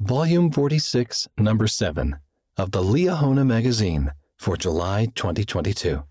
Volume 46, Number 7 of the Leahona Magazine for July 2022.